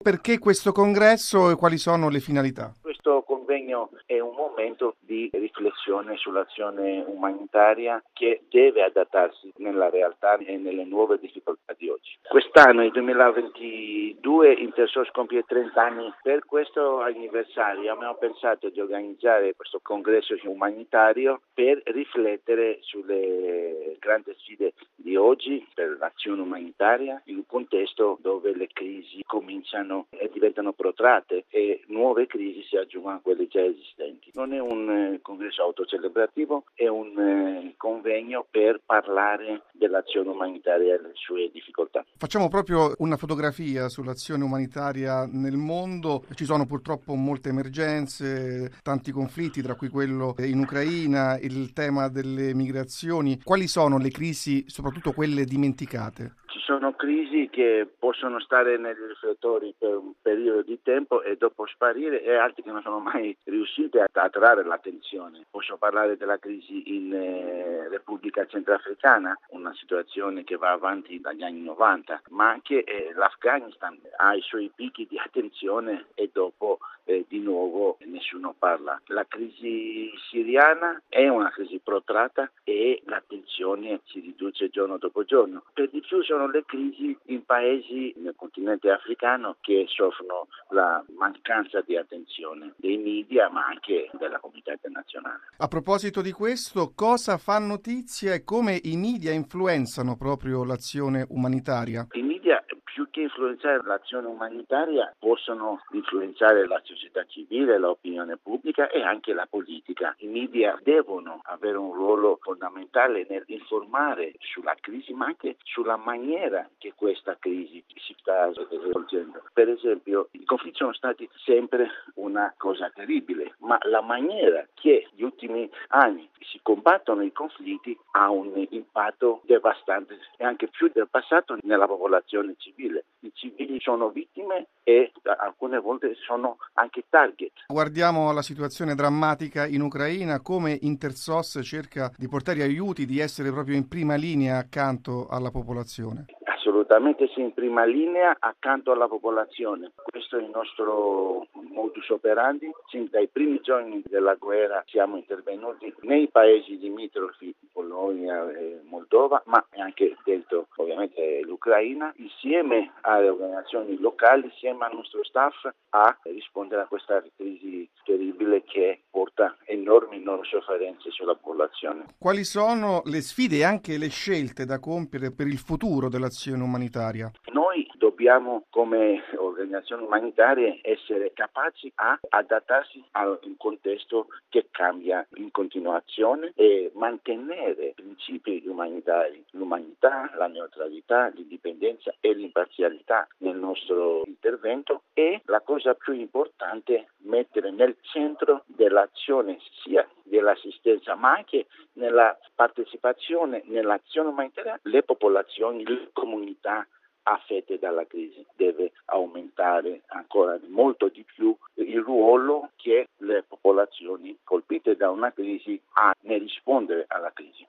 Perché questo congresso e quali sono le finalità? Convegno è un momento di riflessione sull'azione umanitaria che deve adattarsi nella realtà e nelle nuove difficoltà di oggi. Quest'anno, il 2022, Intersos compie 30 anni. Per questo anniversario abbiamo pensato di organizzare questo congresso umanitario per riflettere sulle grandi sfide di oggi per l'azione umanitaria in un contesto dove le crisi cominciano e diventano protratte e nuove crisi si aggiungono a quelle già esistenti. Non è un eh, congresso autocelebrativo, è un eh, convegno per parlare dell'azione umanitaria e delle sue difficoltà. Facciamo proprio una fotografia sull'azione umanitaria nel mondo. Ci sono purtroppo molte emergenze, tanti conflitti, tra cui quello in Ucraina, il tema delle migrazioni. Quali sono le crisi, soprattutto quelle dimenticate? Sono crisi che possono stare negli riflettori per un periodo di tempo e dopo sparire e altre che non sono mai riuscite a attrarre l'attenzione. Posso parlare della crisi in eh, Repubblica Centrafricana, una situazione che va avanti dagli anni 90, ma anche eh, l'Afghanistan ha i suoi picchi di attenzione e dopo eh, di nuovo nessuno parla. La crisi siriana è una crisi protratta e l'attenzione si riduce giorno dopo giorno. Per di più sono le crisi in paesi nel continente africano che soffrono la mancanza di attenzione dei media ma anche della comunità internazionale. A proposito di questo, cosa fa notizia e come i media influenzano proprio l'azione umanitaria? I più che influenzare l'azione umanitaria possono influenzare la società civile, l'opinione pubblica e anche la politica. I media devono avere un ruolo fondamentale nel informare sulla crisi ma anche sulla maniera che questa crisi si sta svolgendo. Per esempio, i conflitti sono stati sempre una cosa terribile, ma la maniera che negli ultimi anni si combattono i conflitti ha un impatto devastante e anche più del passato nella popolazione civile civile. I civili sono vittime e alcune volte sono anche target. Guardiamo la situazione drammatica in Ucraina, come Intersos cerca di portare aiuti, di essere proprio in prima linea accanto alla popolazione assolutamente sì in prima linea accanto alla popolazione. Questo è il nostro modus operandi. Sin dai primi giorni della guerra siamo intervenuti nei paesi limitrofi, Polonia e Moldova, ma anche dentro ovviamente l'Ucraina, insieme alle organizzazioni locali, insieme al nostro staff a rispondere a questa crisi terribile che porta enormi, enormi sofferenze sulla popolazione. Quali sono le sfide e anche le scelte da compiere per il futuro dell'azione umanitaria? Noi dobbiamo come organizzazioni umanitarie essere capaci a adattarsi a un contesto che cambia in continuazione e mantenere i principi umanitari, l'umanità, la neutralità, l'indipendenza e l'imparzialità nel nostro intervento e la cosa più importante mettere nel centro dell'azione sia dell'assistenza ma anche nella partecipazione nell'azione umanitaria le popolazioni, le comunità affette dalla crisi. Deve aumentare ancora molto di più il ruolo che le popolazioni colpite da una crisi hanno nel rispondere alla crisi.